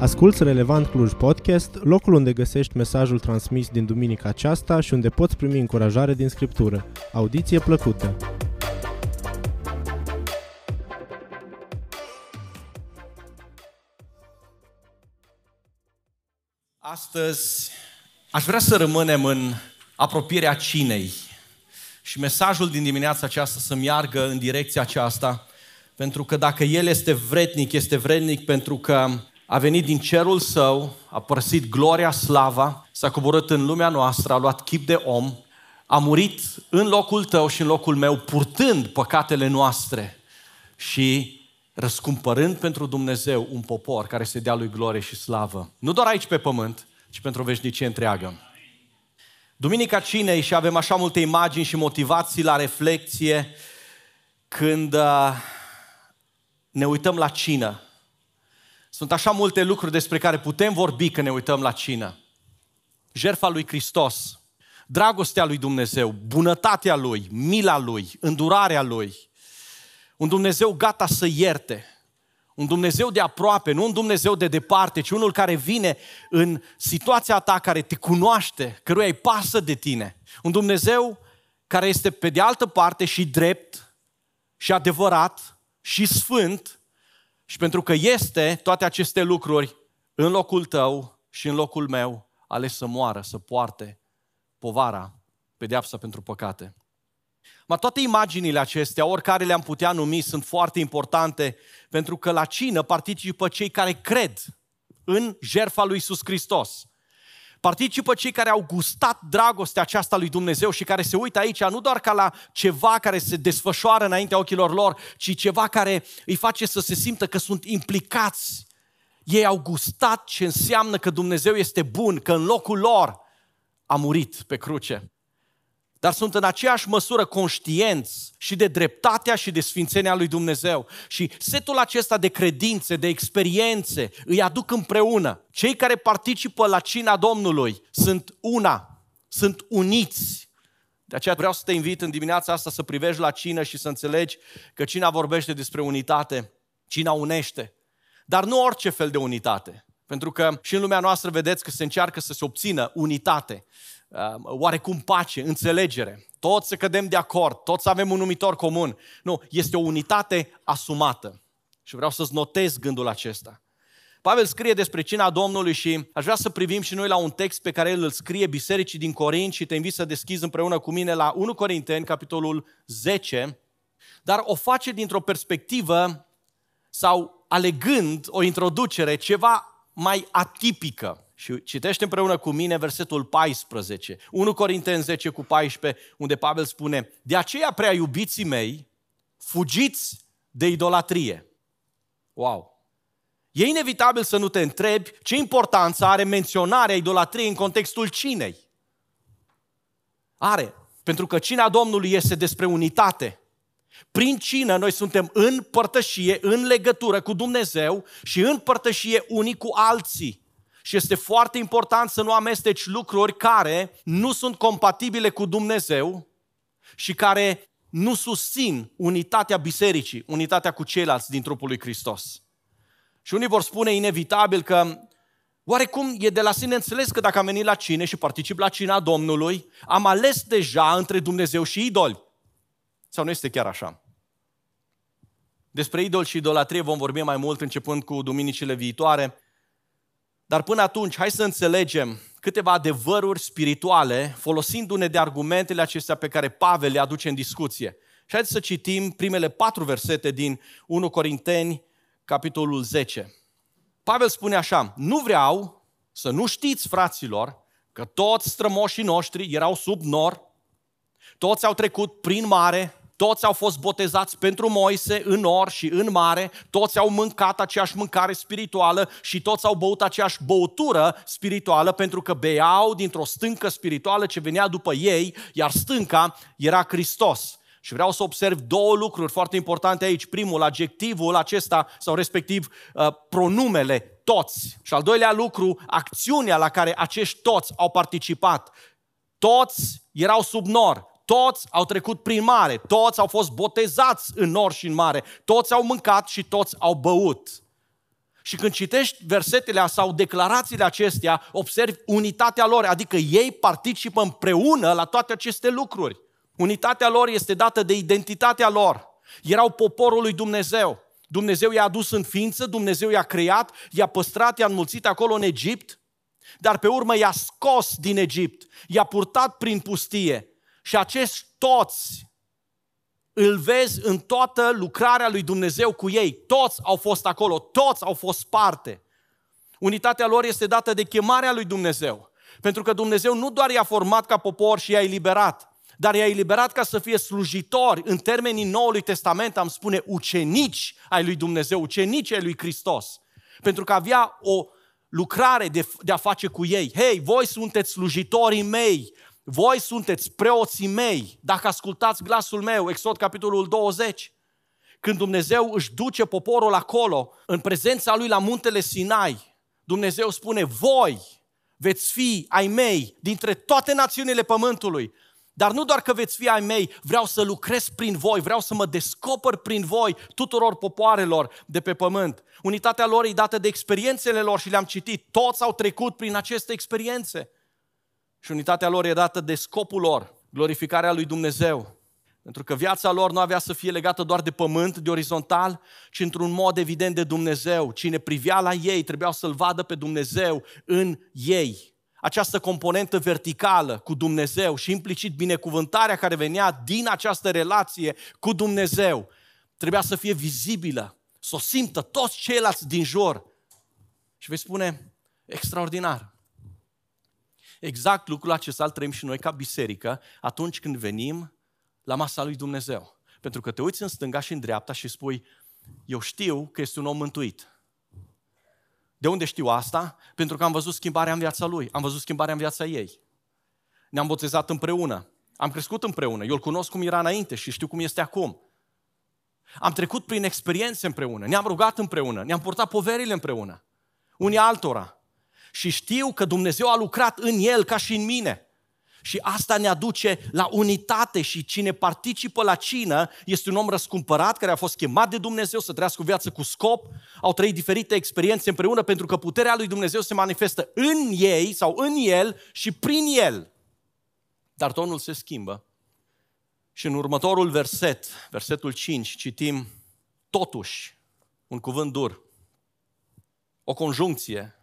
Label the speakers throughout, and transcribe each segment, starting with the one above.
Speaker 1: Asculți Relevant Cluj Podcast, locul unde găsești mesajul transmis din duminica aceasta și unde poți primi încurajare din Scriptură. Audiție plăcută!
Speaker 2: Astăzi aș vrea să rămânem în apropierea cinei și mesajul din dimineața aceasta să meargă în direcția aceasta, pentru că dacă El este vrednic, este vrednic pentru că a venit din cerul său, a părăsit gloria, slava, s-a coborât în lumea noastră, a luat chip de om, a murit în locul tău și în locul meu, purtând păcatele noastre și răscumpărând pentru Dumnezeu un popor care se dea lui glorie și slavă. Nu doar aici pe pământ, ci pentru o veșnicie întreagă. Duminica cinei și avem așa multe imagini și motivații la reflexie când uh, ne uităm la cină. Sunt așa multe lucruri despre care putem vorbi când ne uităm la cină. Jertfa lui Hristos, dragostea lui Dumnezeu, bunătatea lui, mila lui, îndurarea lui. Un Dumnezeu gata să ierte. Un Dumnezeu de aproape, nu un Dumnezeu de departe, ci unul care vine în situația ta, care te cunoaște, căruia îi pasă de tine. Un Dumnezeu care este pe de altă parte și drept, și adevărat, și sfânt, și pentru că este toate aceste lucruri în locul tău și în locul meu, ales să moară, să poarte povara, pedeapsa pentru păcate. Ma toate imaginile acestea, oricare le-am putea numi, sunt foarte importante pentru că la cină participă cei care cred în jertfa lui Iisus Hristos. Participă cei care au gustat dragostea aceasta lui Dumnezeu și care se uită aici nu doar ca la ceva care se desfășoară înaintea ochilor lor, ci ceva care îi face să se simtă că sunt implicați. Ei au gustat ce înseamnă că Dumnezeu este bun, că în locul lor a murit pe cruce dar sunt în aceeași măsură conștienți și de dreptatea și de sfințenia lui Dumnezeu. Și setul acesta de credințe, de experiențe, îi aduc împreună. Cei care participă la cina Domnului sunt una, sunt uniți. De aceea vreau să te invit în dimineața asta să privești la cină și să înțelegi că cina vorbește despre unitate, cina unește. Dar nu orice fel de unitate. Pentru că și în lumea noastră vedeți că se încearcă să se obțină unitate. Um, oarecum pace, înțelegere. Toți să cădem de acord, toți avem un numitor comun. Nu, este o unitate asumată. Și vreau să-ți notez gândul acesta. Pavel scrie despre cina Domnului și aș vrea să privim și noi la un text pe care el îl scrie bisericii din Corint și te invit să deschizi împreună cu mine la 1 Corinteni, capitolul 10, dar o face dintr-o perspectivă sau alegând o introducere ceva mai atipică. Și citește împreună cu mine versetul 14, 1 Corinteni 10 cu 14, unde Pavel spune, de aceea prea iubiții mei, fugiți de idolatrie. Wow! E inevitabil să nu te întrebi ce importanță are menționarea idolatriei în contextul cinei. Are, pentru că cina Domnului este despre unitate. Prin cină noi suntem în părtășie, în legătură cu Dumnezeu și în părtășie unii cu alții. Și este foarte important să nu amesteci lucruri care nu sunt compatibile cu Dumnezeu și care nu susțin unitatea bisericii, unitatea cu ceilalți din trupul lui Hristos. Și unii vor spune inevitabil că oarecum e de la sine înțeles că dacă am venit la cine și particip la cina Domnului, am ales deja între Dumnezeu și idoli. Sau nu este chiar așa? Despre idol și idolatrie vom vorbi mai mult începând cu duminicile viitoare, dar până atunci, hai să înțelegem câteva adevăruri spirituale folosindu-ne de argumentele acestea pe care Pavel le aduce în discuție. Și haideți să citim primele patru versete din 1 Corinteni, capitolul 10. Pavel spune așa, nu vreau să nu știți, fraților, că toți strămoșii noștri erau sub nor, toți au trecut prin mare, toți au fost botezați pentru Moise în or și în mare, toți au mâncat aceeași mâncare spirituală și toți au băut aceeași băutură spirituală pentru că beau dintr-o stâncă spirituală ce venea după ei, iar stânca era Hristos. Și vreau să observ două lucruri foarte importante aici. Primul, adjectivul acesta, sau respectiv uh, pronumele toți. Și al doilea lucru, acțiunea la care acești toți au participat. Toți erau sub nor, toți au trecut prin mare, toți au fost botezați în nor și în mare, toți au mâncat și toți au băut. Și când citești versetele sau declarațiile acestea, observi unitatea lor, adică ei participă împreună la toate aceste lucruri. Unitatea lor este dată de identitatea lor. Erau poporul lui Dumnezeu. Dumnezeu i-a adus în ființă, Dumnezeu i-a creat, i-a păstrat, i-a înmulțit acolo în Egipt, dar pe urmă i-a scos din Egipt, i-a purtat prin pustie. Și acești toți îl vezi în toată lucrarea lui Dumnezeu cu ei. Toți au fost acolo, toți au fost parte. Unitatea lor este dată de chemarea lui Dumnezeu. Pentru că Dumnezeu nu doar i-a format ca popor și i-a eliberat, dar i-a eliberat ca să fie slujitori, în termenii Noului Testament am spune ucenici ai lui Dumnezeu, ucenici ai lui Hristos. Pentru că avea o lucrare de, de a face cu ei. Hei, voi sunteți slujitorii mei, voi sunteți preoții mei, dacă ascultați glasul meu, Exod capitolul 20. Când Dumnezeu își duce poporul acolo, în prezența lui la muntele Sinai, Dumnezeu spune, voi veți fi ai mei dintre toate națiunile pământului. Dar nu doar că veți fi ai mei, vreau să lucrez prin voi, vreau să mă descoper prin voi tuturor popoarelor de pe pământ. Unitatea lor e dată de experiențele lor și le-am citit. Toți au trecut prin aceste experiențe. Și unitatea lor e dată de scopul lor, glorificarea lui Dumnezeu. Pentru că viața lor nu avea să fie legată doar de pământ, de orizontal, ci într-un mod evident de Dumnezeu. Cine privea la ei trebuia să-L vadă pe Dumnezeu în ei. Această componentă verticală cu Dumnezeu și implicit binecuvântarea care venea din această relație cu Dumnezeu trebuia să fie vizibilă, să o simtă toți ceilalți din jur. Și vei spune, extraordinar. Exact lucrul acesta îl trăim și noi ca biserică atunci când venim la masa lui Dumnezeu. Pentru că te uiți în stânga și în dreapta și spui, eu știu că este un om mântuit. De unde știu asta? Pentru că am văzut schimbarea în viața lui, am văzut schimbarea în viața ei. Ne-am botezat împreună, am crescut împreună, eu îl cunosc cum era înainte și știu cum este acum. Am trecut prin experiențe împreună, ne-am rugat împreună, ne-am purtat poverile împreună, unii altora și știu că Dumnezeu a lucrat în el ca și în mine. Și asta ne aduce la unitate și cine participă la cină este un om răscumpărat care a fost chemat de Dumnezeu să trăiască o viață cu scop, au trăit diferite experiențe împreună pentru că puterea lui Dumnezeu se manifestă în ei sau în el și prin el. Dar tonul se schimbă. Și în următorul verset, versetul 5, citim totuși, un cuvânt dur, o conjuncție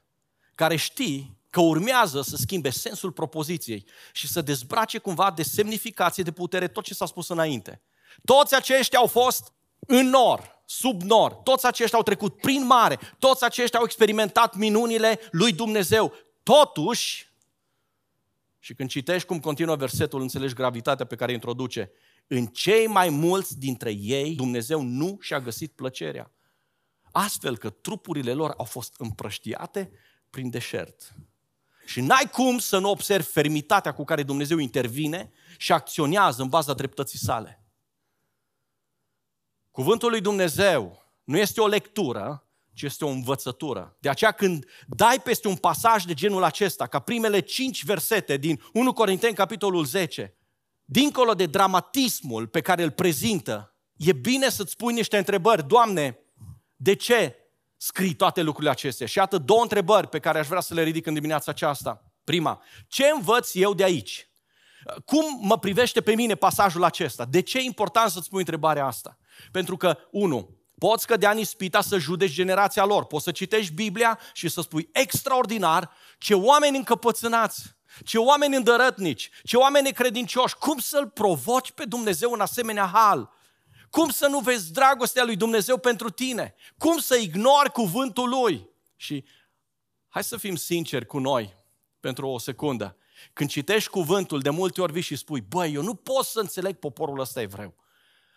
Speaker 2: care știi că urmează să schimbe sensul propoziției și să dezbrace cumva de semnificație, de putere, tot ce s-a spus înainte. Toți aceștia au fost în nor, sub nor, toți aceștia au trecut prin mare, toți aceștia au experimentat minunile lui Dumnezeu. Totuși, și când citești cum continuă versetul, înțelegi gravitatea pe care introduce, în cei mai mulți dintre ei Dumnezeu nu și-a găsit plăcerea. Astfel că trupurile lor au fost împrăștiate prin deșert. Și n-ai cum să nu observi fermitatea cu care Dumnezeu intervine și acționează în baza dreptății sale. Cuvântul lui Dumnezeu nu este o lectură, ci este o învățătură. De aceea când dai peste un pasaj de genul acesta, ca primele cinci versete din 1 Corinteni, capitolul 10, dincolo de dramatismul pe care îl prezintă, e bine să-ți pui niște întrebări. Doamne, de ce scrii toate lucrurile acestea. Și iată două întrebări pe care aș vrea să le ridic în dimineața aceasta. Prima, ce învăț eu de aici? Cum mă privește pe mine pasajul acesta? De ce e important să-ți pui întrebarea asta? Pentru că, unu, poți cădea în ispita să judeci generația lor. Poți să citești Biblia și să spui extraordinar ce oameni încăpățânați, ce oameni îndărătnici, ce oameni credincioși, cum să-L provoci pe Dumnezeu în asemenea hal? Cum să nu vezi dragostea lui Dumnezeu pentru tine? Cum să ignori cuvântul lui? Și hai să fim sinceri cu noi pentru o secundă. Când citești cuvântul, de multe ori vii și spui, băi, eu nu pot să înțeleg poporul ăsta evreu.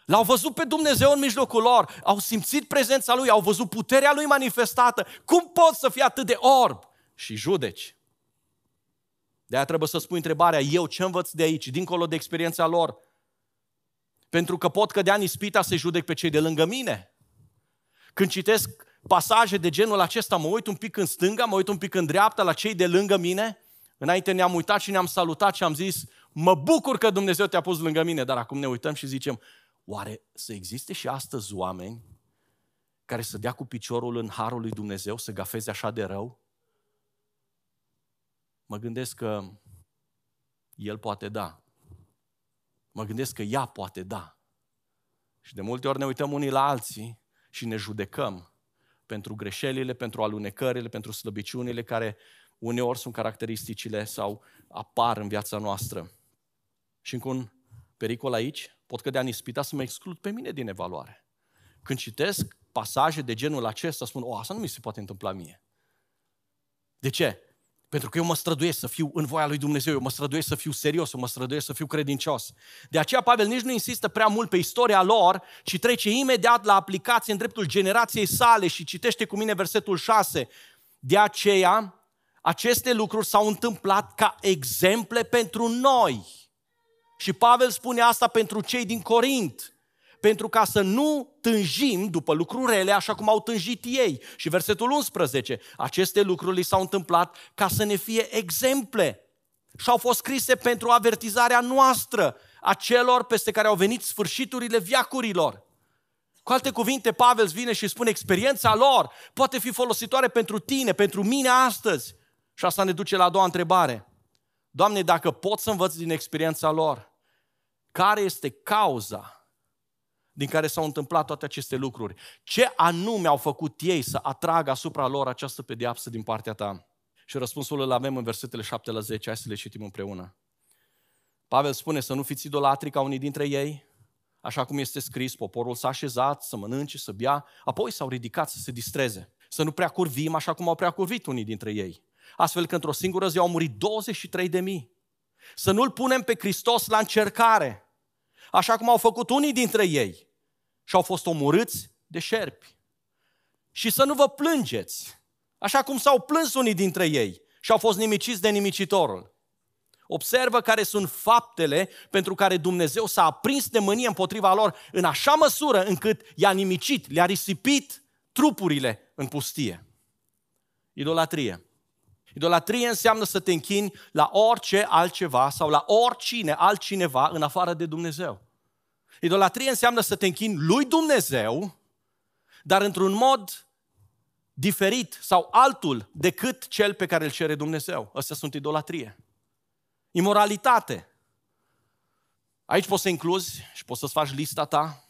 Speaker 2: L-au văzut pe Dumnezeu în mijlocul lor, au simțit prezența Lui, au văzut puterea Lui manifestată. Cum pot să fie atât de orb? Și judeci. De aia trebuie să spui întrebarea, eu ce învăț de aici, dincolo de experiența lor? Pentru că pot cădea în ispita să judec pe cei de lângă mine. Când citesc pasaje de genul acesta, mă uit un pic în stânga, mă uit un pic în dreapta la cei de lângă mine. Înainte ne-am uitat și ne-am salutat și am zis, mă bucur că Dumnezeu te-a pus lângă mine, dar acum ne uităm și zicem, oare să existe și astăzi oameni care să dea cu piciorul în harul lui Dumnezeu, să gafeze așa de rău? Mă gândesc că el poate da. Mă gândesc că ea poate da. Și de multe ori ne uităm unii la alții și ne judecăm pentru greșelile, pentru alunecările, pentru slăbiciunile care uneori sunt caracteristicile sau apar în viața noastră. Și încă un pericol aici, pot cădea în ispita să mă exclud pe mine din evaluare. Când citesc pasaje de genul acesta, spun, o, asta nu mi se poate întâmpla mie. De ce? Pentru că eu mă străduiesc să fiu în voia lui Dumnezeu, eu mă străduiesc să fiu serios, eu mă străduiesc să fiu credincios. De aceea Pavel nici nu insistă prea mult pe istoria lor, ci trece imediat la aplicație în dreptul generației sale și citește cu mine versetul 6. De aceea, aceste lucruri s-au întâmplat ca exemple pentru noi. Și Pavel spune asta pentru cei din Corint pentru ca să nu tânjim după lucruri rele așa cum au tânjit ei. Și versetul 11, aceste lucruri li s-au întâmplat ca să ne fie exemple și au fost scrise pentru avertizarea noastră, a celor peste care au venit sfârșiturile viacurilor. Cu alte cuvinte, Pavel vine și spune experiența lor poate fi folositoare pentru tine, pentru mine astăzi. Și asta ne duce la a doua întrebare. Doamne, dacă pot să învăț din experiența lor, care este cauza din care s-au întâmplat toate aceste lucruri. Ce anume au făcut ei să atragă asupra lor această pedeapsă din partea ta? Și răspunsul îl avem în versetele 7 la 10. Hai să le citim împreună. Pavel spune să nu fiți idolatri ca unii dintre ei, așa cum este scris, poporul s-a așezat să mănânce, să bea, apoi s-au ridicat să se distreze. Să nu prea curvim așa cum au prea curvit unii dintre ei. Astfel că într-o singură zi au murit 23 de mii. Să nu-L punem pe Hristos la încercare, așa cum au făcut unii dintre ei și au fost omorâți de șerpi. Și să nu vă plângeți, așa cum s-au plâns unii dintre ei și au fost nimiciți de nimicitorul. Observă care sunt faptele pentru care Dumnezeu s-a aprins de mânie împotriva lor în așa măsură încât i-a nimicit, le-a risipit trupurile în pustie. Idolatrie. Idolatrie înseamnă să te închini la orice altceva sau la oricine altcineva în afară de Dumnezeu. Idolatrie înseamnă să te închini lui Dumnezeu, dar într-un mod diferit sau altul decât cel pe care îl cere Dumnezeu. Astea sunt idolatrie. Imoralitate. Aici poți să incluzi și poți să-ți faci lista ta.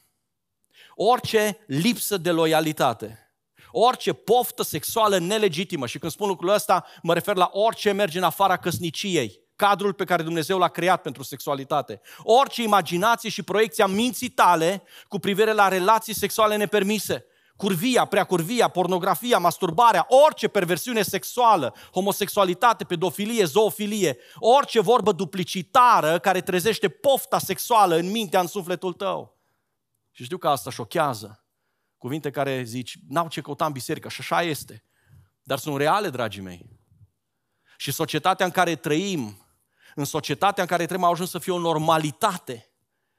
Speaker 2: Orice lipsă de loialitate. Orice poftă sexuală nelegitimă. Și când spun lucrul ăsta, mă refer la orice merge în afara căsniciei cadrul pe care Dumnezeu l-a creat pentru sexualitate. Orice imaginație și proiecția minții tale cu privire la relații sexuale nepermise, curvia, preacurvia, pornografia, masturbarea, orice perversiune sexuală, homosexualitate, pedofilie, zoofilie, orice vorbă duplicitară care trezește pofta sexuală în mintea, în sufletul tău. Și știu că asta șochează. Cuvinte care zici, n-au ce căuta în biserică și așa este. Dar sunt reale, dragii mei. Și societatea în care trăim în societatea în care trăim au ajuns să fie o normalitate.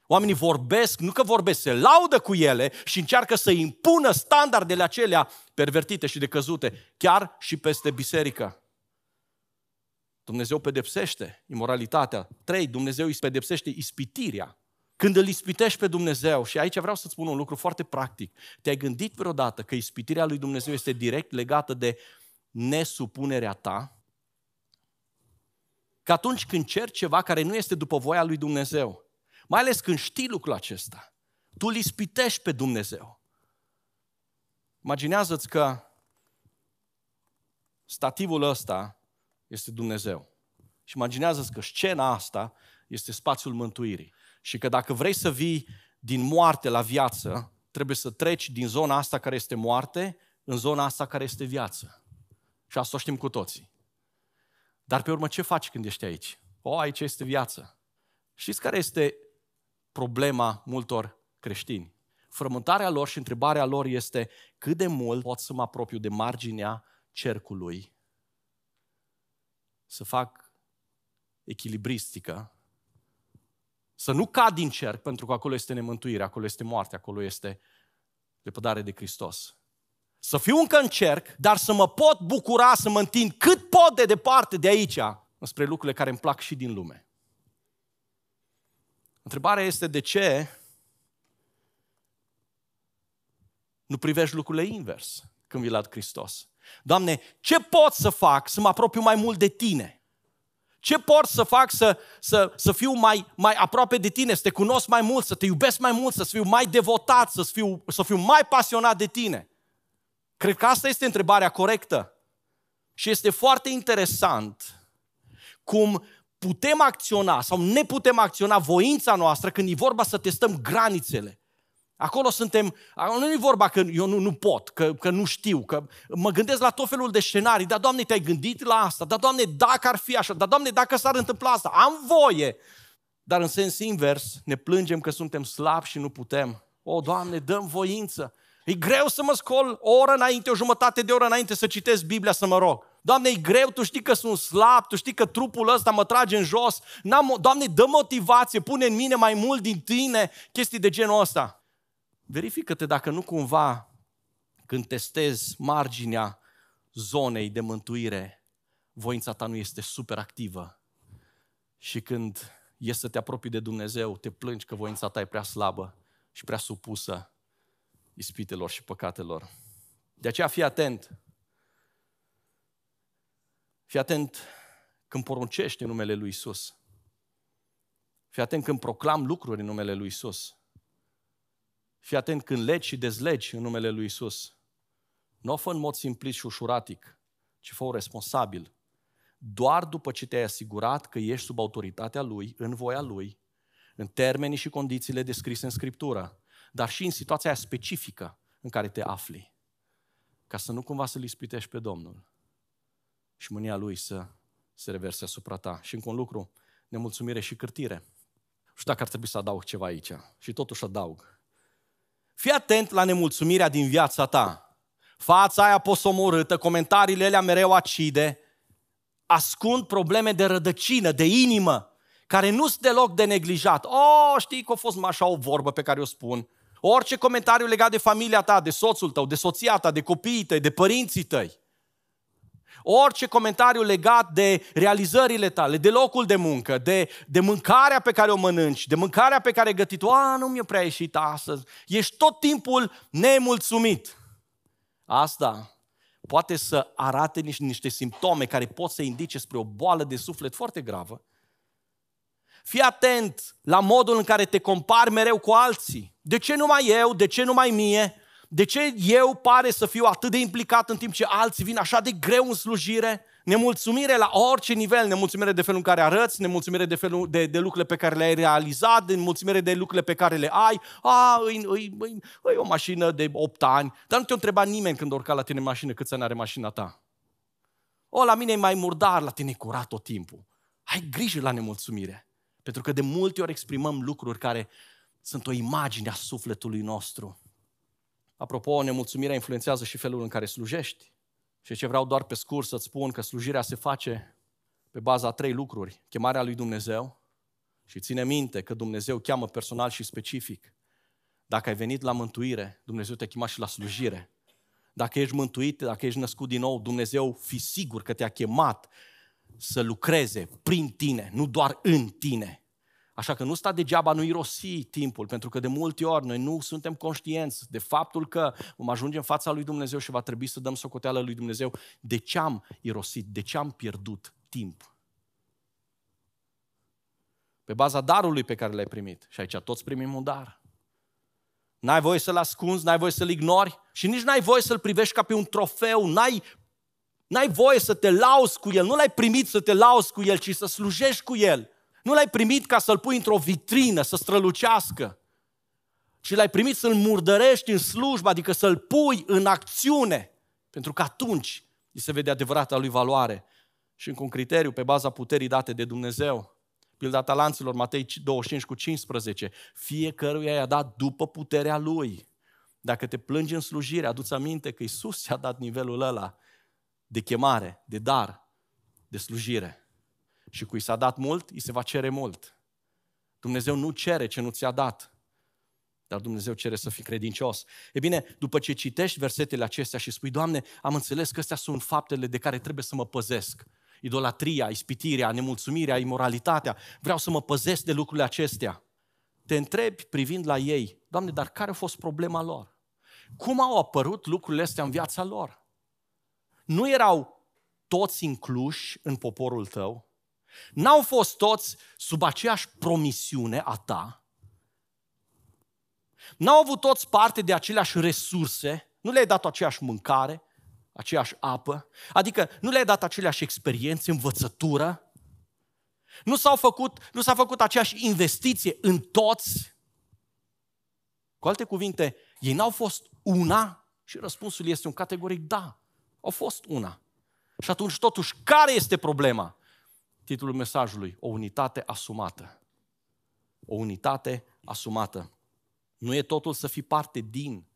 Speaker 2: Oamenii vorbesc, nu că vorbesc, se laudă cu ele și încearcă să impună standardele acelea pervertite și decăzute, chiar și peste biserică. Dumnezeu pedepsește imoralitatea. Trei, Dumnezeu îi pedepsește ispitirea. Când îl ispitești pe Dumnezeu, și aici vreau să-ți spun un lucru foarte practic, te-ai gândit vreodată că ispitirea lui Dumnezeu este direct legată de nesupunerea ta? Că atunci când ceri ceva care nu este după voia lui Dumnezeu, mai ales când știi lucrul acesta, tu îl ispitești pe Dumnezeu. Imaginează-ți că stativul ăsta este Dumnezeu. Și imaginează-ți că scena asta este spațiul mântuirii. Și că dacă vrei să vii din moarte la viață, trebuie să treci din zona asta care este moarte în zona asta care este viață. Și asta o știm cu toții. Dar pe urmă ce faci când ești aici? O, aici este viață. Știți care este problema multor creștini? Frământarea lor și întrebarea lor este cât de mult pot să mă apropiu de marginea cercului, să fac echilibristică, să nu cad din cerc, pentru că acolo este nemântuire, acolo este moarte, acolo este lepădare de Hristos. Să fiu încă în cerc, dar să mă pot bucura, să mă întind cât pot de departe de aici, spre lucrurile care îmi plac și din lume. Întrebarea este de ce nu privești lucrurile invers când vii la Hristos. Doamne, ce pot să fac să mă apropiu mai mult de Tine? Ce pot să fac să, să, să fiu mai, mai aproape de Tine, să te cunosc mai mult, să te iubesc mai mult, să fiu mai devotat, să fiu, să fiu mai pasionat de Tine? Cred că asta este întrebarea corectă. Și este foarte interesant cum putem acționa sau ne putem acționa voința noastră când e vorba să testăm granițele. Acolo suntem, nu e vorba că eu nu, nu pot, că, că nu știu, că mă gândesc la tot felul de scenarii, dar Doamne, te-ai gândit la asta, dar Doamne, dacă ar fi așa, dar Doamne, dacă s-ar întâmpla asta, am voie. Dar în sens invers, ne plângem că suntem slabi și nu putem. O, Doamne, dăm voință. E greu să mă scol o oră înainte, o jumătate de oră înainte să citesc Biblia, să mă rog. Doamne, e greu, Tu știi că sunt slab, Tu știi că trupul ăsta mă trage în jos. N-am, Doamne, dă motivație, pune în mine mai mult din Tine chestii de genul ăsta. Verifică-te dacă nu cumva când testezi marginea zonei de mântuire, voința ta nu este super activă. Și când e să te apropii de Dumnezeu, te plângi că voința ta e prea slabă și prea supusă ispitelor și păcatelor. De aceea fii atent. Fii atent când poruncești în numele Lui Isus. Fii atent când proclam lucruri în numele Lui Isus. Fii atent când legi și dezlegi în numele Lui Isus. Nu o fă în mod simplit și ușuratic, ci fă responsabil. Doar după ce te-ai asigurat că ești sub autoritatea Lui, în voia Lui, în termenii și condițiile descrise în Scriptură, dar și în situația specifică în care te afli, ca să nu cumva să-L ispitești pe Domnul și mânia Lui să se reverse asupra ta. Și încă un lucru, nemulțumire și cârtire. Și dacă ar trebui să adaug ceva aici. Și totuși adaug. Fii atent la nemulțumirea din viața ta. Fața aia posomorâtă, comentariile alea mereu acide, ascund probleme de rădăcină, de inimă, care nu sunt deloc de neglijat. Oh, știi că a fost așa o vorbă pe care o spun. Orice comentariu legat de familia ta, de soțul tău, de soția ta, de copiii tăi, de părinții tăi. Orice comentariu legat de realizările tale, de locul de muncă, de, de mâncarea pe care o mănânci, de mâncarea pe care ai gătit-o, a, nu mi-a prea ieșit astăzi. Ești tot timpul nemulțumit. Asta poate să arate niște, niște simptome care pot să indice spre o boală de suflet foarte gravă. Fii atent la modul în care te compari mereu cu alții. De ce numai eu? De ce numai mie? De ce eu pare să fiu atât de implicat în timp ce alții vin așa de greu în slujire? Nemulțumire la orice nivel, nemulțumire de felul în care arăți, nemulțumire de, felul, de, de lucrurile pe care le-ai realizat, nemulțumire de lucrurile pe care le ai. A, e, e, e, e o mașină de 8 ani, dar nu te-a întrebat nimeni când urca la tine mașină câți ani are mașina ta. O, la mine e mai murdar, la tine e curat tot timpul. Ai grijă la nemulțumire. Pentru că de multe ori exprimăm lucruri care sunt o imagine a sufletului nostru. Apropo, nemulțumirea influențează și felul în care slujești. Și ce vreau doar pe scurt să-ți spun că slujirea se face pe baza a trei lucruri. Chemarea lui Dumnezeu și ține minte că Dumnezeu cheamă personal și specific. Dacă ai venit la mântuire, Dumnezeu te chema și la slujire. Dacă ești mântuit, dacă ești născut din nou, Dumnezeu fi sigur că te-a chemat să lucreze prin tine, nu doar în tine. Așa că nu sta degeaba, nu irosi timpul, pentru că de multe ori noi nu suntem conștienți de faptul că vom ajunge în fața lui Dumnezeu și va trebui să dăm socoteală lui Dumnezeu de ce am irosit, de ce am pierdut timp. Pe baza darului pe care l-ai primit. Și aici toți primim un dar. N-ai voie să-l ascunzi, n-ai voie să-l ignori și nici n-ai voie să-l privești ca pe un trofeu, n-ai, n-ai voie să te lauzi cu el, nu l-ai primit să te lauzi cu el, ci să slujești cu el. Nu l-ai primit ca să-l pui într-o vitrină, să strălucească, ci l-ai primit să-l murdărești în slujbă, adică să-l pui în acțiune, pentru că atunci îi se vede adevărata lui valoare. Și încă un criteriu pe baza puterii date de Dumnezeu. Pilda talanților, Matei 25 cu 15. Fiecăruia i-a dat după puterea lui. Dacă te plângi în slujire, aduți aminte că Isus ți-a dat nivelul ăla de chemare, de dar, de slujire. Și cui s-a dat mult, îi se va cere mult. Dumnezeu nu cere ce nu ți-a dat, dar Dumnezeu cere să fii credincios. E bine, după ce citești versetele acestea și spui, Doamne, am înțeles că astea sunt faptele de care trebuie să mă păzesc. Idolatria, ispitirea, nemulțumirea, imoralitatea. Vreau să mă păzesc de lucrurile acestea. Te întrebi privind la ei, Doamne, dar care a fost problema lor? Cum au apărut lucrurile astea în viața lor? Nu erau toți incluși în poporul tău? N-au fost toți sub aceeași promisiune a ta? N-au avut toți parte de aceleași resurse? Nu le-ai dat aceeași mâncare, aceeași apă? Adică nu le-ai dat aceleași experiențe, învățătură? Nu, s-au făcut, nu s-a făcut aceeași investiție în toți? Cu alte cuvinte, ei n-au fost una? Și răspunsul este un categoric da. Au fost una. Și atunci, totuși, care este problema? Titlul mesajului, o unitate asumată. O unitate asumată. Nu e totul să fii parte din.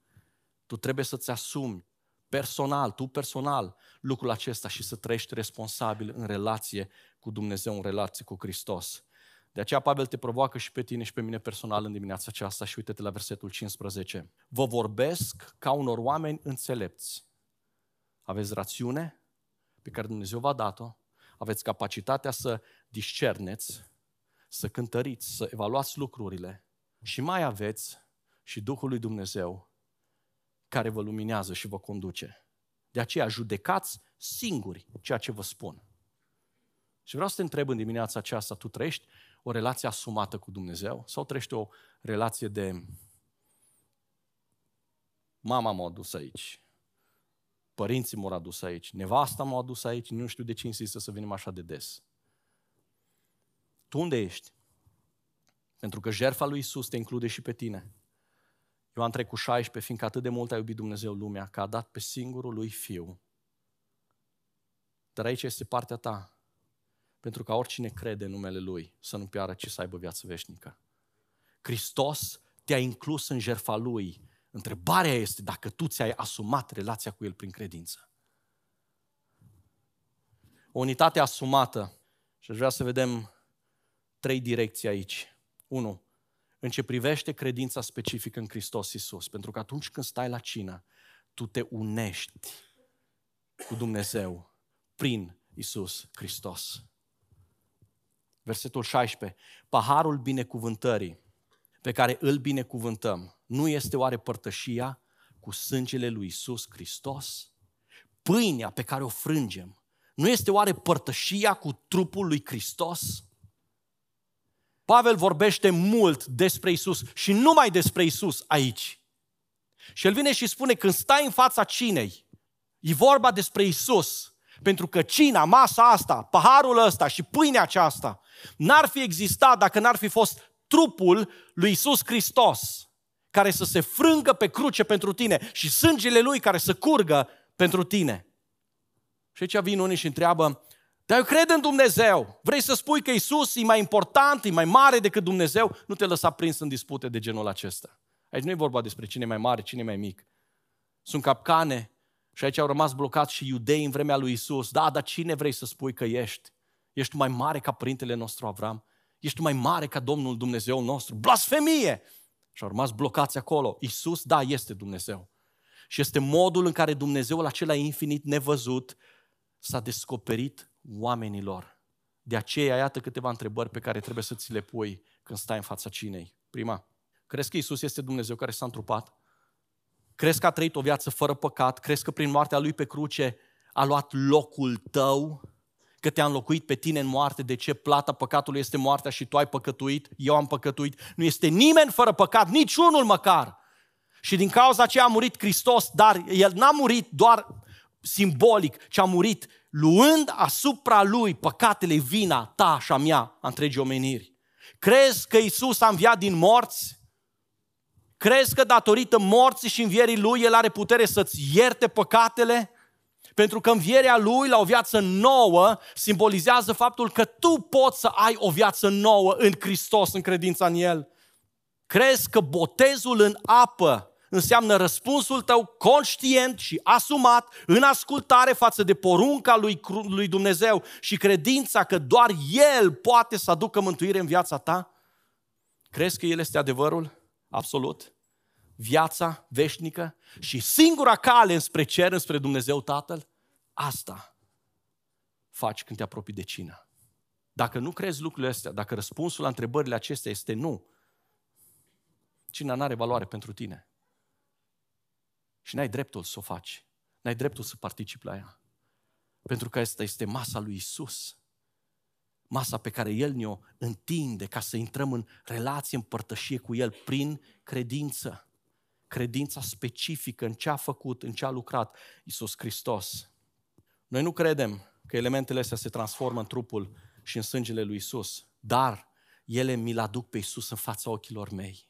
Speaker 2: Tu trebuie să-ți asumi personal, tu personal, lucrul acesta și să trăiești responsabil în relație cu Dumnezeu, în relație cu Hristos. De aceea Pavel te provoacă și pe tine și pe mine personal în dimineața aceasta și uite-te la versetul 15. Vă vorbesc ca unor oameni înțelepți. Aveți rațiune pe care Dumnezeu v-a dat-o, aveți capacitatea să discerneți, să cântăriți, să evaluați lucrurile și mai aveți și Duhul lui Dumnezeu care vă luminează și vă conduce. De aceea judecați singuri ceea ce vă spun. Și vreau să te întreb în dimineața aceasta, tu trăiești o relație asumată cu Dumnezeu sau trăiești o relație de mama m-a adus aici, părinții m-au adus aici, nevasta m-a adus aici, nu știu de ce insistă să venim așa de des. Tu unde ești? Pentru că jertfa lui Isus te include și pe tine. Ioan 3 cu 16, fiindcă atât de mult a iubit Dumnezeu lumea, că a dat pe singurul lui Fiu. Dar aici este partea ta pentru ca oricine crede în numele Lui să nu piară, ci să aibă viață veșnică. Hristos te-a inclus în jertfa Lui. Întrebarea este dacă tu ți-ai asumat relația cu El prin credință. O unitate asumată. Și aș vrea să vedem trei direcții aici. Unu, în ce privește credința specifică în Hristos Isus. Pentru că atunci când stai la cină, tu te unești cu Dumnezeu prin Isus Hristos. Versetul 16. Paharul binecuvântării pe care îl binecuvântăm nu este oare părtășia cu sângele lui Isus Hristos? Pâinea pe care o frângem nu este oare părtășia cu trupul lui Hristos? Pavel vorbește mult despre Isus și numai despre Isus aici. Și el vine și spune, când stai în fața cinei, e vorba despre Isus, pentru că cina, masa asta, paharul ăsta și pâinea aceasta n-ar fi existat dacă n-ar fi fost trupul lui Isus Hristos, care să se frângă pe cruce pentru tine și sângele lui care să curgă pentru tine. Și aici vin unii și întreabă, dar eu cred în Dumnezeu. Vrei să spui că Isus e mai important, e mai mare decât Dumnezeu? Nu te lăsa prins în dispute de genul acesta. Aici nu e vorba despre cine e mai mare, cine e mai mic. Sunt capcane și aici au rămas blocați și iudei în vremea lui Isus. Da, dar cine vrei să spui că ești? Ești mai mare ca părintele nostru Avram? Ești mai mare ca Domnul Dumnezeu nostru? Blasfemie! Și au rămas blocați acolo. Isus, da, este Dumnezeu. Și este modul în care Dumnezeul acela infinit nevăzut s-a descoperit oamenilor. De aceea, iată câteva întrebări pe care trebuie să ți le pui când stai în fața cinei. Prima, crezi că Isus este Dumnezeu care s-a întrupat? Crezi că a trăit o viață fără păcat? Crezi că prin moartea Lui pe cruce a luat locul tău? Că te-a înlocuit pe tine în moarte? De ce plata păcatului este moartea și tu ai păcătuit? Eu am păcătuit? Nu este nimeni fără păcat, niciunul măcar. Și din cauza aceea a murit Hristos, dar El n-a murit doar simbolic, ci a murit luând asupra Lui păcatele, vina ta și a mea, a întregii omeniri. Crezi că Isus a înviat din morți? Crezi că datorită morții și învierii Lui, El are putere să-ți ierte păcatele? Pentru că învierea Lui la o viață nouă simbolizează faptul că tu poți să ai o viață nouă în Hristos, în credința în El. Crezi că botezul în apă înseamnă răspunsul tău conștient și asumat în ascultare față de porunca lui, lui Dumnezeu și credința că doar El poate să aducă mântuire în viața ta? Crezi că El este adevărul? Absolut. Viața veșnică și singura cale înspre cer, înspre Dumnezeu Tatăl? Asta faci când te apropii de cină. Dacă nu crezi lucrurile astea, dacă răspunsul la întrebările acestea este nu, cina nu are valoare pentru tine. Și n-ai dreptul să o faci. N-ai dreptul să participi la ea. Pentru că asta este masa lui Isus. Masa pe care El ne-o întinde ca să intrăm în relație, în părtășie cu El prin credință. Credința specifică în ce a făcut, în ce a lucrat Isus Hristos. Noi nu credem că elementele astea se transformă în trupul și în sângele lui Isus, dar ele mi-l aduc pe Isus în fața ochilor mei.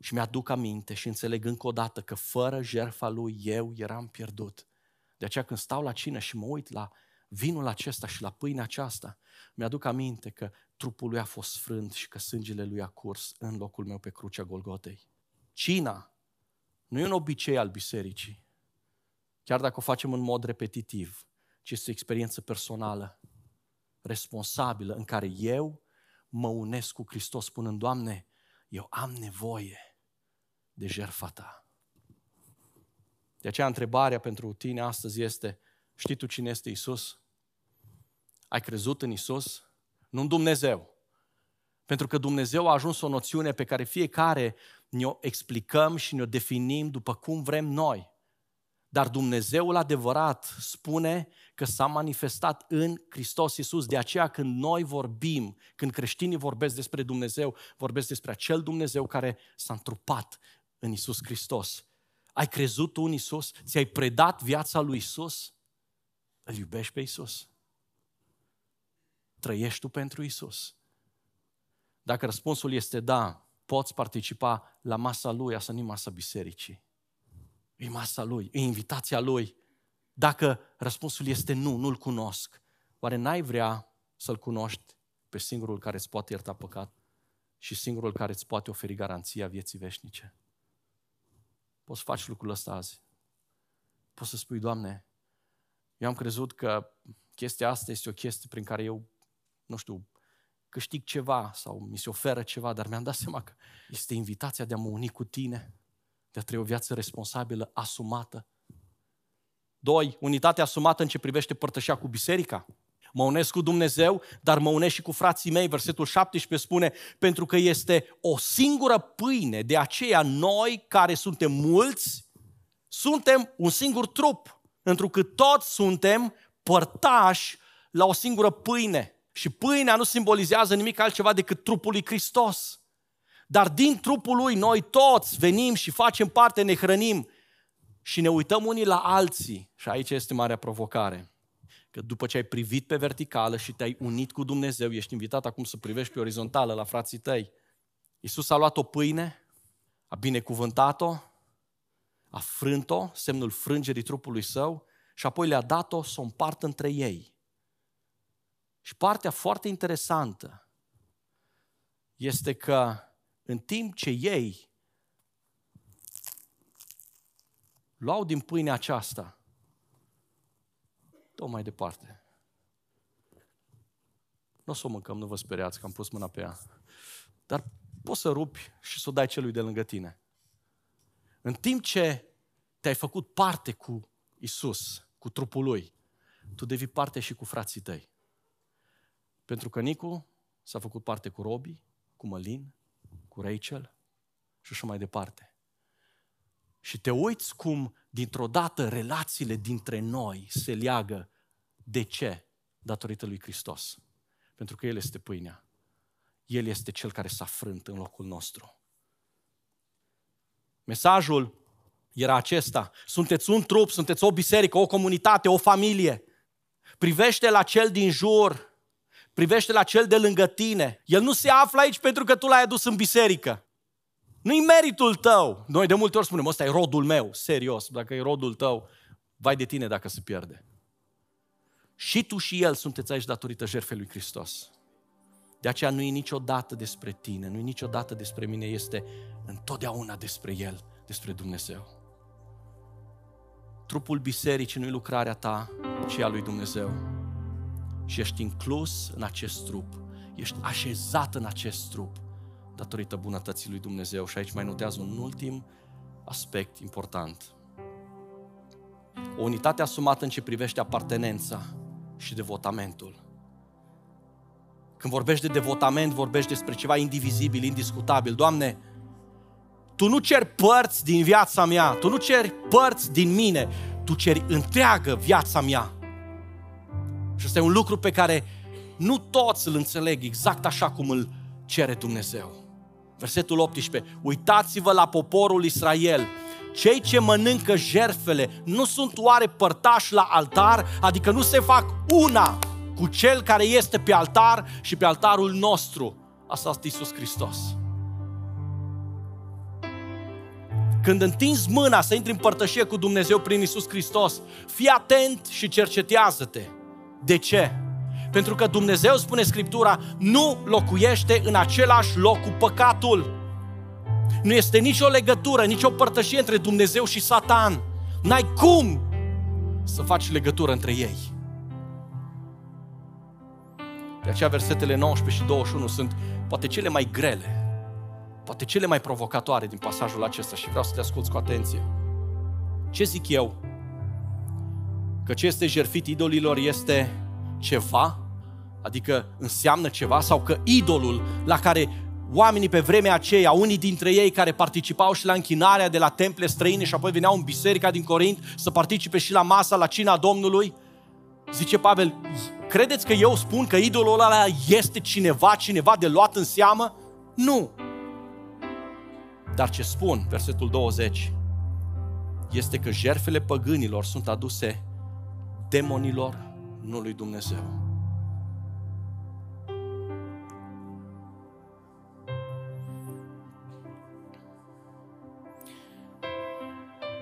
Speaker 2: Și mi-aduc aminte și înțeleg încă o dată că fără jertfa lui eu eram pierdut. De aceea când stau la cină și mă uit la vinul acesta și la pâinea aceasta, mi-aduc aminte că trupul lui a fost frânt și că sângele lui a curs în locul meu pe crucea Golgotei. Cina nu e un obicei al bisericii, chiar dacă o facem în mod repetitiv, ci este o experiență personală, responsabilă, în care eu mă unesc cu Hristos spunând, Doamne, eu am nevoie de jertfa Ta. De aceea întrebarea pentru tine astăzi este, știi tu cine este Isus? Ai crezut în Isus? Nu în Dumnezeu. Pentru că Dumnezeu a ajuns o noțiune pe care fiecare ne-o explicăm și ne-o definim după cum vrem noi. Dar Dumnezeul adevărat spune că s-a manifestat în Hristos Iisus. De aceea când noi vorbim, când creștinii vorbesc despre Dumnezeu, vorbesc despre acel Dumnezeu care s-a întrupat în Iisus Hristos. Ai crezut tu în Iisus? Ți-ai predat viața lui Iisus? Îl iubești pe Iisus? Trăiești tu pentru Iisus? Dacă răspunsul este da, poți participa la masa Lui, asta nu e masa bisericii. E masa Lui, e invitația Lui. Dacă răspunsul este nu, nu-L cunosc, oare n-ai vrea să-L cunoști pe singurul care îți poate ierta păcat și singurul care îți poate oferi garanția vieții veșnice? Poți să faci lucrul ăsta azi. Poți să spui, Doamne, eu am crezut că chestia asta este o chestie prin care eu, nu știu, câștig ceva sau mi se oferă ceva, dar mi-am dat seama că este invitația de a mă uni cu tine, de a trăi o viață responsabilă, asumată. Doi, unitate asumată în ce privește părtășia cu biserica. Mă unesc cu Dumnezeu, dar mă unesc și cu frații mei. Versetul 17 spune, pentru că este o singură pâine, de aceea noi care suntem mulți, suntem un singur trup, pentru că toți suntem părtași la o singură pâine. Și pâinea nu simbolizează nimic altceva decât trupul lui Hristos. Dar din trupul lui noi toți venim și facem parte, ne hrănim și ne uităm unii la alții. Și aici este marea provocare. Că după ce ai privit pe verticală și te-ai unit cu Dumnezeu, ești invitat acum să privești pe orizontală la frații tăi. Iisus a luat o pâine, a binecuvântat-o, a frânt-o, semnul frângerii trupului său, și apoi le-a dat-o să o împartă între ei. Și partea foarte interesantă este că în timp ce ei luau din pâinea aceasta, tot mai departe. Nu o să o mâncăm, nu vă speriați că am pus mâna pe ea. Dar poți să rupi și să o dai celui de lângă tine. În timp ce te-ai făcut parte cu Isus, cu trupul Lui, tu devii parte și cu frații tăi. Pentru că Nicu s-a făcut parte cu Robi, cu Mălin, cu Rachel și așa mai departe. Și te uiți cum, dintr-o dată, relațiile dintre noi se leagă. De ce? Datorită lui Hristos. Pentru că El este pâinea. El este Cel care s-a frânt în locul nostru. Mesajul era acesta. Sunteți un trup, sunteți o biserică, o comunitate, o familie. Privește la cel din jur privește la cel de lângă tine. El nu se află aici pentru că tu l-ai adus în biserică. Nu-i meritul tău. Noi de multe ori spunem, ăsta e rodul meu. Serios, dacă e rodul tău, vai de tine dacă se pierde. Și tu și el sunteți aici datorită jertfei lui Hristos. De aceea nu e niciodată despre tine, nu e niciodată despre mine, este întotdeauna despre El, despre Dumnezeu. Trupul bisericii nu e lucrarea ta, ci a lui Dumnezeu și ești inclus în acest trup, ești așezat în acest trup datorită bunătății lui Dumnezeu. Și aici mai notează un ultim aspect important. O unitate asumată în ce privește apartenența și devotamentul. Când vorbești de devotament, vorbești despre ceva indivizibil, indiscutabil. Doamne, Tu nu ceri părți din viața mea, tu nu ceri părți din mine, tu ceri întreagă viața mea. Și ăsta e un lucru pe care nu toți îl înțeleg exact așa cum îl cere Dumnezeu. Versetul 18. Uitați-vă la poporul Israel. Cei ce mănâncă jerfele nu sunt oare părtași la altar? Adică nu se fac una cu cel care este pe altar și pe altarul nostru. Asta este Iisus Hristos. Când întinzi mâna să intri în părtășie cu Dumnezeu prin Isus Hristos, fii atent și cercetează-te. De ce? Pentru că Dumnezeu, spune Scriptura, nu locuiește în același loc cu păcatul. Nu este nicio legătură, nicio părtășie între Dumnezeu și Satan. N-ai cum să faci legătură între ei. De aceea versetele 19 și 21 sunt poate cele mai grele poate cele mai provocatoare din pasajul acesta și vreau să te asculți cu atenție. Ce zic eu? Că ce este jertfit idolilor este ceva, adică înseamnă ceva, sau că idolul la care oamenii pe vremea aceea, unii dintre ei care participau și la închinarea de la temple străine și apoi veneau în biserica din Corint să participe și la masa, la cina Domnului, zice Pavel, credeți că eu spun că idolul ăla este cineva, cineva de luat în seamă? Nu. Dar ce spun, versetul 20, este că jerfele păgânilor sunt aduse demonilor, nu lui Dumnezeu.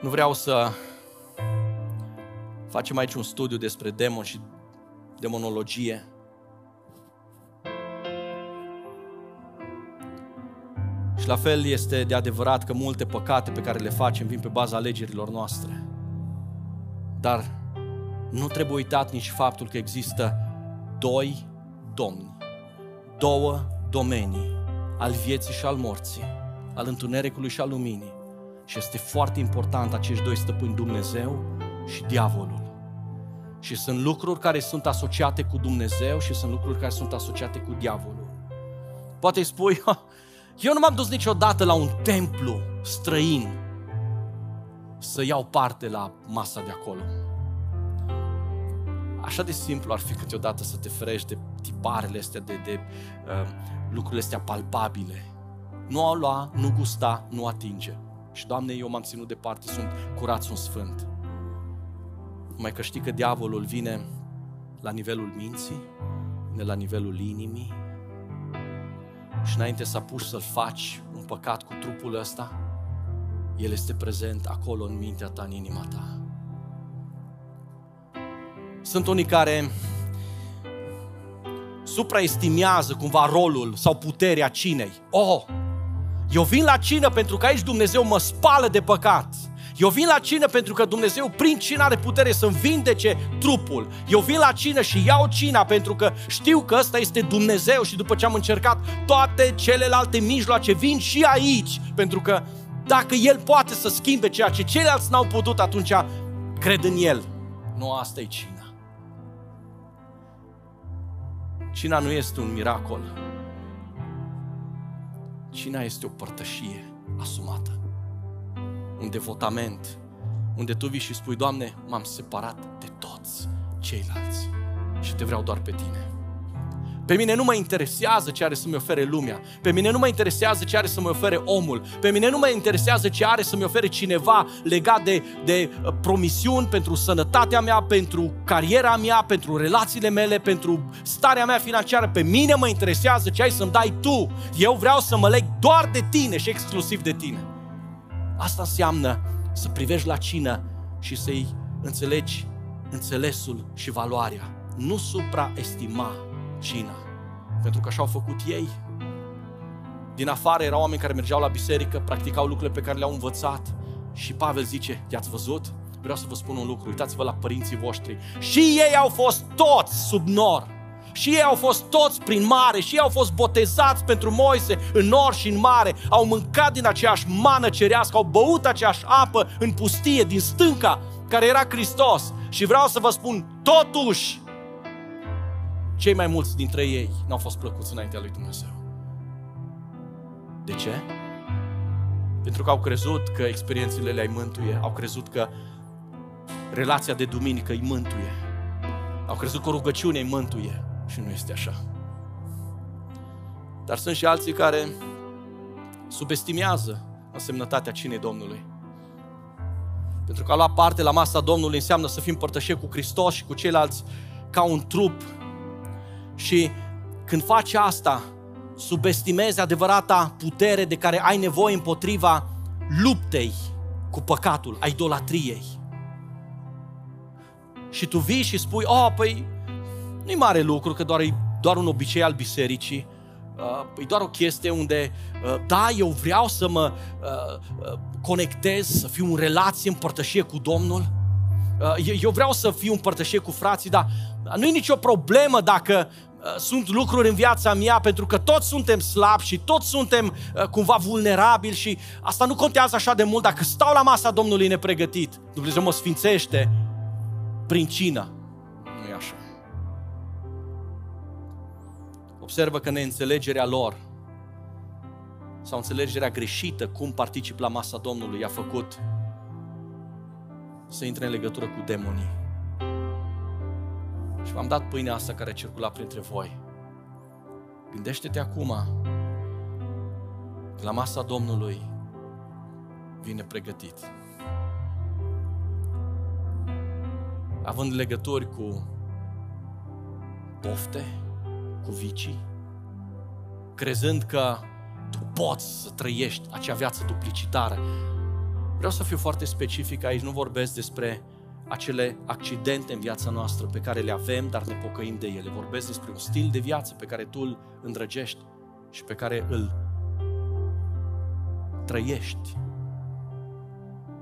Speaker 2: Nu vreau să facem aici un studiu despre demon și demonologie, Și la fel este de adevărat că multe păcate pe care le facem vin pe baza alegerilor noastre. Dar nu trebuie uitat nici faptul că există doi domni, două domenii al vieții și al morții, al întunericului și al luminii. Și este foarte important acești doi stăpâni, Dumnezeu și diavolul. Și sunt lucruri care sunt asociate cu Dumnezeu și sunt lucruri care sunt asociate cu diavolul. Poate îi spui, eu nu m-am dus niciodată la un templu străin să iau parte la masa de acolo. Așa de simplu ar fi câteodată să te ferești de tiparele astea, de, de uh, lucrurile astea palpabile. Nu a lua, nu gusta, nu atinge. Și, Doamne, eu m-am ținut departe, sunt curat, sunt sfânt. Mai că știi că diavolul vine la nivelul minții, vine la nivelul inimii, și înainte să apuci să-l faci un păcat cu trupul ăsta, el este prezent acolo în mintea ta, în inima ta. Sunt unii care supraestimează cumva rolul sau puterea cinei. Oh, eu vin la cină pentru că aici Dumnezeu mă spală de păcat. Eu vin la cină pentru că Dumnezeu prin cină are putere să-mi vindece trupul. Eu vin la cină și iau cina pentru că știu că ăsta este Dumnezeu și după ce am încercat toate celelalte mijloace, vin și aici pentru că dacă El poate să schimbe ceea ce ceilalți n-au putut, atunci cred în El. Nu asta e cina. Cina nu este un miracol. Cina este o părtășie asumată un devotament, unde tu vii și spui, Doamne, m-am separat de toți ceilalți și te vreau doar pe tine. Pe mine nu mă interesează ce are să-mi ofere lumea. Pe mine nu mă interesează ce are să-mi ofere omul. Pe mine nu mă interesează ce are să-mi ofere cineva legat de, de uh, promisiuni pentru sănătatea mea, pentru cariera mea, pentru relațiile mele, pentru starea mea financiară. Pe mine mă interesează ce ai să-mi dai tu. Eu vreau să mă leg doar de tine și exclusiv de tine. Asta înseamnă să privești la cină și să-i înțelegi înțelesul și valoarea. Nu supraestima cina. Pentru că așa au făcut ei. Din afară erau oameni care mergeau la biserică, practicau lucrurile pe care le-au învățat. Și Pavel zice, i-ați văzut? Vreau să vă spun un lucru, uitați-vă la părinții voștri. Și ei au fost toți sub nor și ei au fost toți prin mare, și ei au fost botezați pentru Moise în nor și în mare, au mâncat din aceeași mană cerească, au băut aceeași apă în pustie, din stânca, care era Hristos. Și vreau să vă spun, totuși, cei mai mulți dintre ei n-au fost plăcuți înaintea lui Dumnezeu. De ce? Pentru că au crezut că experiențele le-ai mântuie, au crezut că relația de duminică îi mântuie. Au crezut că rugăciunea îi mântuie și nu este așa. Dar sunt și alții care subestimează însemnătatea cinei Domnului. Pentru că a lua parte la masa Domnului înseamnă să fim părtășe cu Hristos și cu ceilalți ca un trup. Și când faci asta, subestimezi adevărata putere de care ai nevoie împotriva luptei cu păcatul, a idolatriei. Și tu vii și spui, oh, păi nu-i mare lucru, că doar, e doar un obicei al bisericii, uh, e doar o chestie unde, uh, da, eu vreau să mă uh, uh, conectez, să fiu în relație, în părtășie cu Domnul, uh, eu vreau să fiu în părtășie cu frații, dar nu e nicio problemă dacă uh, sunt lucruri în viața mea, pentru că toți suntem slabi și toți suntem uh, cumva vulnerabili și asta nu contează așa de mult. Dacă stau la masa Domnului nepregătit, Dumnezeu mă sfințește prin cină. Nu e așa. Observă că neînțelegerea lor sau înțelegerea greșită cum particip la masa Domnului i-a făcut să intre în legătură cu demonii. Și v-am dat pâinea asta care circula printre voi. Gândește-te acum că la masa Domnului vine pregătit. Având legături cu pofte, cu vicii, crezând că tu poți să trăiești acea viață duplicitară. Vreau să fiu foarte specific aici, nu vorbesc despre acele accidente în viața noastră pe care le avem, dar ne pocăim de ele. Vorbesc despre un stil de viață pe care tu îl îndrăgești și pe care îl trăiești,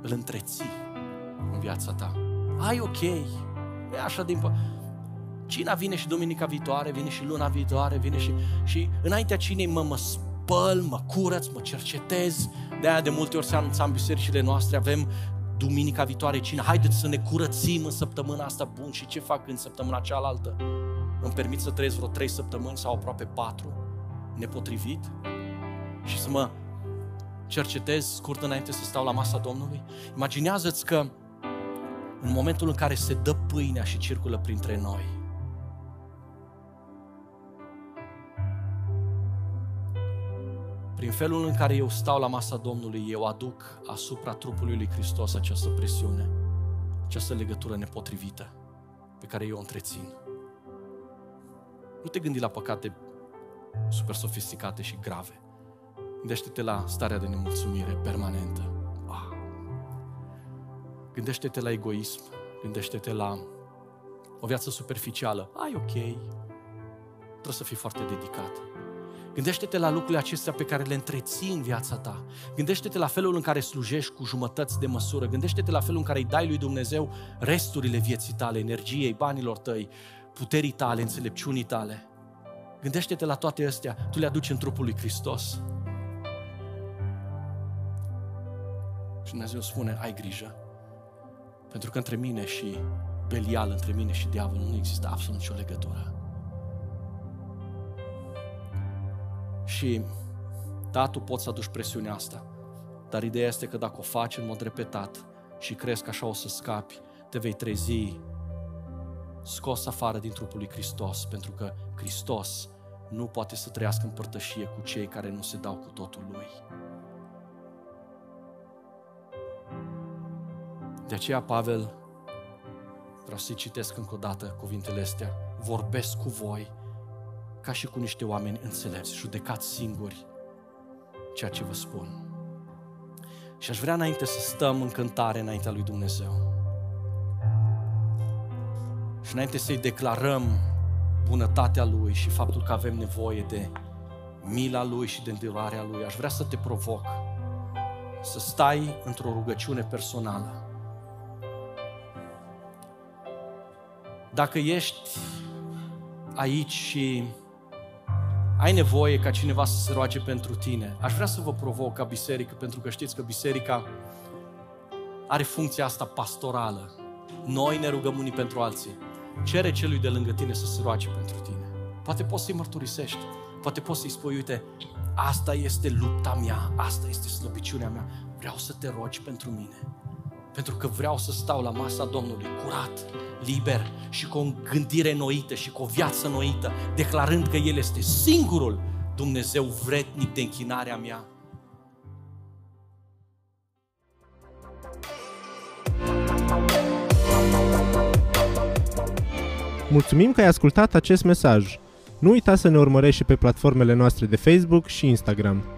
Speaker 2: îl întreții în viața ta. Ai ok, e așa din... Cina vine și duminica viitoare, vine și luna viitoare, vine și... Și înaintea cinei mă, mă spăl, mă curăț, mă cercetez. De aia de multe ori se anunța în bisericile noastre, avem duminica viitoare cine, haideți să ne curățim în săptămâna asta bun și ce fac în săptămâna cealaltă? Îmi permit să trăiesc vreo trei săptămâni sau aproape patru, nepotrivit și să mă cercetez scurt înainte să stau la masa Domnului? Imaginează-ți că în momentul în care se dă pâinea și circulă printre noi, Prin felul în care eu stau la masa Domnului, eu aduc asupra trupului lui Hristos această presiune, această legătură nepotrivită pe care eu o întrețin. Nu te gândi la păcate super sofisticate și grave. Gândește-te la starea de nemulțumire permanentă. Ah. Gândește-te la egoism, gândește-te la o viață superficială. Ai ok, trebuie să fii foarte dedicat. Gândește-te la lucrurile acestea pe care le întreții în viața ta. Gândește-te la felul în care slujești cu jumătăți de măsură. Gândește-te la felul în care îi dai lui Dumnezeu resturile vieții tale, energiei, banilor tăi, puterii tale, înțelepciunii tale. Gândește-te la toate astea, tu le aduci în trupul lui Hristos. Și Dumnezeu spune, ai grijă. Pentru că între mine și Belial, între mine și diavolul nu există absolut nicio legătură. Și da, tu poți să aduci presiunea asta, dar ideea este că dacă o faci în mod repetat și crezi că așa o să scapi, te vei trezi scos afară din trupul lui Hristos, pentru că Hristos nu poate să trăiască în părtășie cu cei care nu se dau cu totul lui. De aceea Pavel, vreau să-i citesc încă o dată cuvintele astea, vorbesc cu voi ca și cu niște oameni înțelepți, judecați singuri ceea ce vă spun. Și aș vrea înainte să stăm în cântare înaintea lui Dumnezeu. Și înainte să-i declarăm bunătatea Lui și faptul că avem nevoie de mila Lui și de îndurarea Lui, aș vrea să te provoc să stai într-o rugăciune personală. Dacă ești aici și ai nevoie ca cineva să se roage pentru tine. Aș vrea să vă provoc ca biserică, pentru că știți că biserica are funcția asta pastorală. Noi ne rugăm unii pentru alții. Cere celui de lângă tine să se roage pentru tine. Poate poți să-i mărturisești. Poate poți să-i spui, uite, asta este lupta mea, asta este slăbiciunea mea. Vreau să te rogi pentru mine. Pentru că vreau să stau la masa Domnului curat, liber și cu o gândire noită și cu o viață noită, declarând că El este singurul Dumnezeu vretnic de închinarea mea.
Speaker 1: Mulțumim că ai ascultat acest mesaj. Nu uita să ne urmărești și pe platformele noastre de Facebook și Instagram.